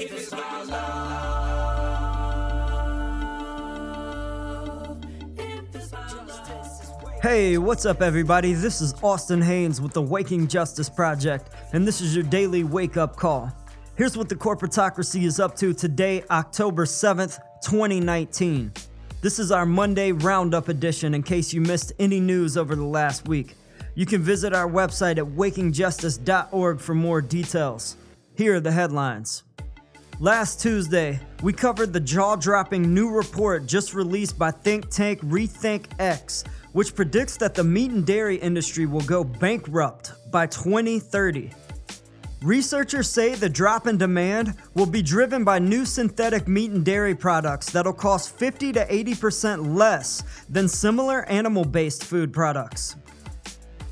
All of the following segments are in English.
If it's about love, if it's about justice. Hey, what's up, everybody? This is Austin Haynes with the Waking Justice Project, and this is your daily wake up call. Here's what the corporatocracy is up to today, October 7th, 2019. This is our Monday Roundup edition in case you missed any news over the last week. You can visit our website at wakingjustice.org for more details. Here are the headlines. Last Tuesday, we covered the jaw dropping new report just released by think tank Rethink X, which predicts that the meat and dairy industry will go bankrupt by 2030. Researchers say the drop in demand will be driven by new synthetic meat and dairy products that'll cost 50 to 80% less than similar animal based food products.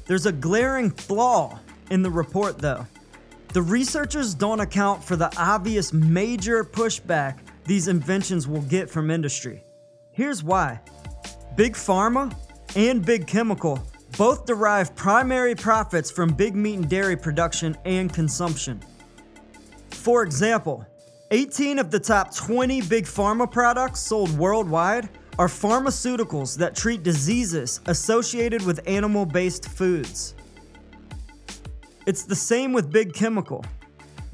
There's a glaring flaw in the report, though. The researchers don't account for the obvious major pushback these inventions will get from industry. Here's why Big Pharma and Big Chemical both derive primary profits from big meat and dairy production and consumption. For example, 18 of the top 20 big pharma products sold worldwide are pharmaceuticals that treat diseases associated with animal based foods. It's the same with Big Chemical.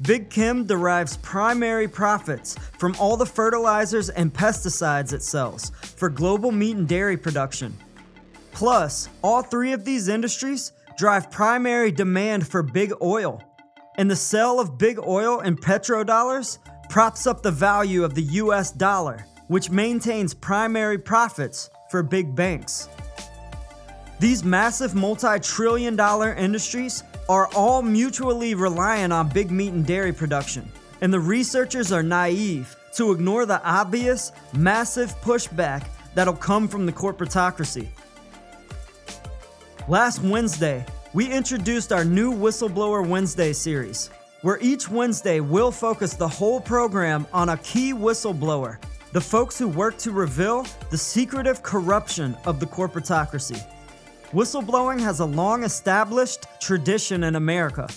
Big Chem derives primary profits from all the fertilizers and pesticides it sells for global meat and dairy production. Plus, all three of these industries drive primary demand for big oil. And the sale of big oil and petrodollars props up the value of the US dollar, which maintains primary profits for big banks. These massive multi trillion dollar industries are all mutually reliant on big meat and dairy production, and the researchers are naive to ignore the obvious, massive pushback that'll come from the corporatocracy. Last Wednesday, we introduced our new Whistleblower Wednesday series, where each Wednesday we'll focus the whole program on a key whistleblower, the folks who work to reveal the secretive corruption of the corporatocracy. Whistleblowing has a long established tradition in America.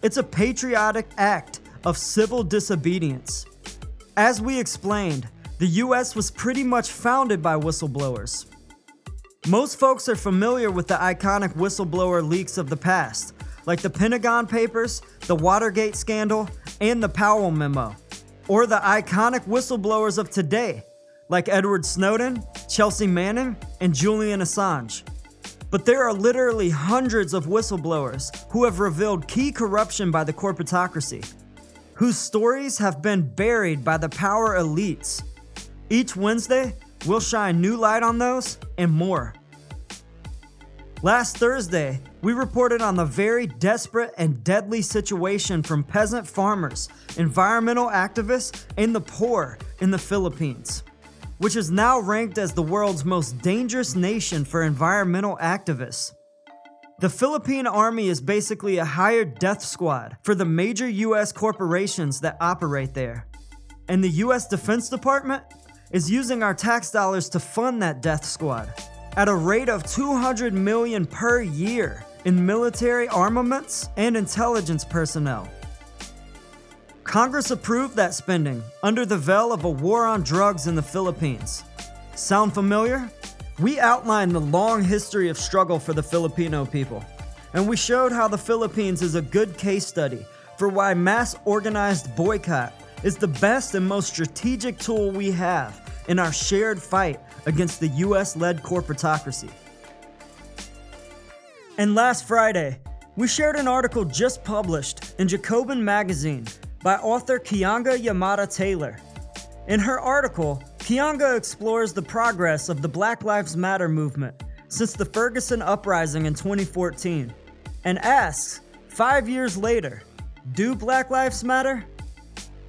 It's a patriotic act of civil disobedience. As we explained, the US was pretty much founded by whistleblowers. Most folks are familiar with the iconic whistleblower leaks of the past, like the Pentagon Papers, the Watergate scandal, and the Powell Memo, or the iconic whistleblowers of today, like Edward Snowden, Chelsea Manning, and Julian Assange. But there are literally hundreds of whistleblowers who have revealed key corruption by the corporatocracy, whose stories have been buried by the power elites. Each Wednesday, we'll shine new light on those and more. Last Thursday, we reported on the very desperate and deadly situation from peasant farmers, environmental activists, and the poor in the Philippines which is now ranked as the world's most dangerous nation for environmental activists. The Philippine Army is basically a hired death squad for the major US corporations that operate there. And the US Defense Department is using our tax dollars to fund that death squad at a rate of 200 million per year in military armaments and intelligence personnel. Congress approved that spending under the veil of a war on drugs in the Philippines. Sound familiar? We outlined the long history of struggle for the Filipino people, and we showed how the Philippines is a good case study for why mass organized boycott is the best and most strategic tool we have in our shared fight against the US led corporatocracy. And last Friday, we shared an article just published in Jacobin Magazine by author Keeanga Yamahtta Taylor. In her article, Keeanga explores the progress of the Black Lives Matter movement since the Ferguson uprising in 2014 and asks, five years later, do Black Lives Matter?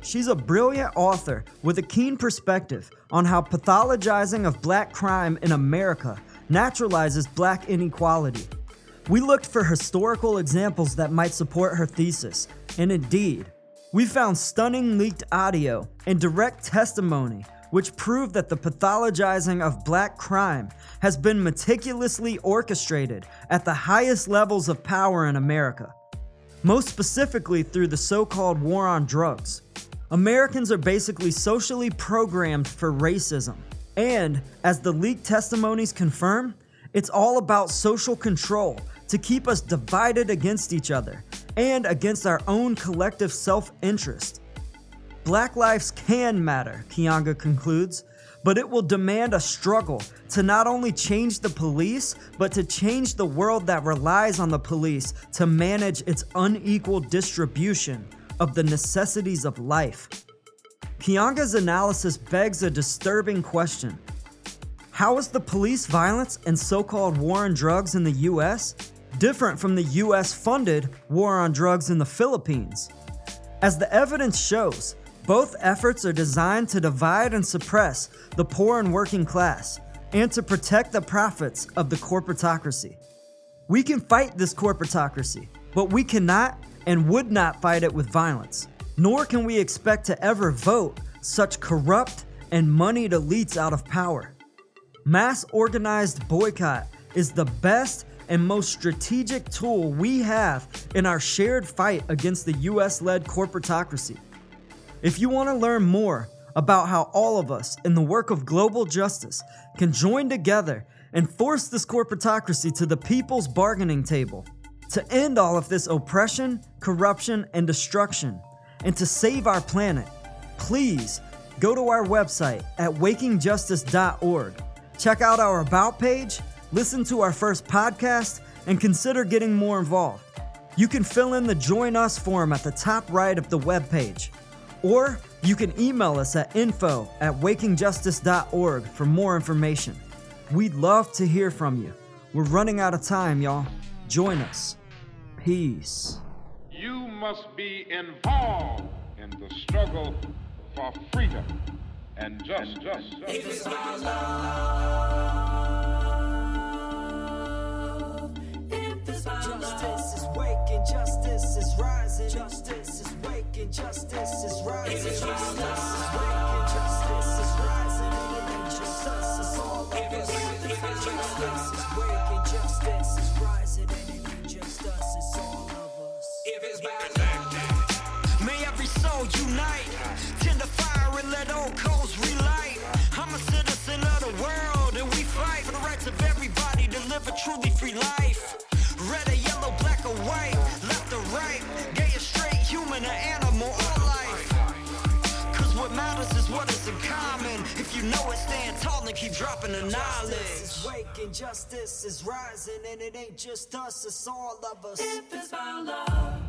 She's a brilliant author with a keen perspective on how pathologizing of black crime in America naturalizes black inequality. We looked for historical examples that might support her thesis, and indeed, we found stunning leaked audio and direct testimony which prove that the pathologizing of black crime has been meticulously orchestrated at the highest levels of power in America, most specifically through the so called war on drugs. Americans are basically socially programmed for racism. And, as the leaked testimonies confirm, it's all about social control to keep us divided against each other and against our own collective self interest. Black lives can matter, Keeanga concludes, but it will demand a struggle to not only change the police, but to change the world that relies on the police to manage its unequal distribution of the necessities of life. Keeanga's analysis begs a disturbing question. How is the police violence and so called war on drugs in the US different from the US funded war on drugs in the Philippines? As the evidence shows, both efforts are designed to divide and suppress the poor and working class and to protect the profits of the corporatocracy. We can fight this corporatocracy, but we cannot and would not fight it with violence. Nor can we expect to ever vote such corrupt and moneyed elites out of power. Mass organized boycott is the best and most strategic tool we have in our shared fight against the US led corporatocracy. If you want to learn more about how all of us in the work of global justice can join together and force this corporatocracy to the people's bargaining table, to end all of this oppression, corruption, and destruction, and to save our planet, please go to our website at wakingjustice.org. Check out our About page, listen to our first podcast, and consider getting more involved. You can fill in the Join Us form at the top right of the webpage. Or you can email us at info at wakingjustice.org for more information. We'd love to hear from you. We're running out of time, y'all. Join us. Peace. You must be involved in the struggle for freedom and just, just, just. Justice justice is rising. Justice is waking, justice is rising. Justice is waking, know it, stand tall and keep dropping the knowledge. Justice is waking, justice is rising. And it ain't just us, it's all of us. If it's about love,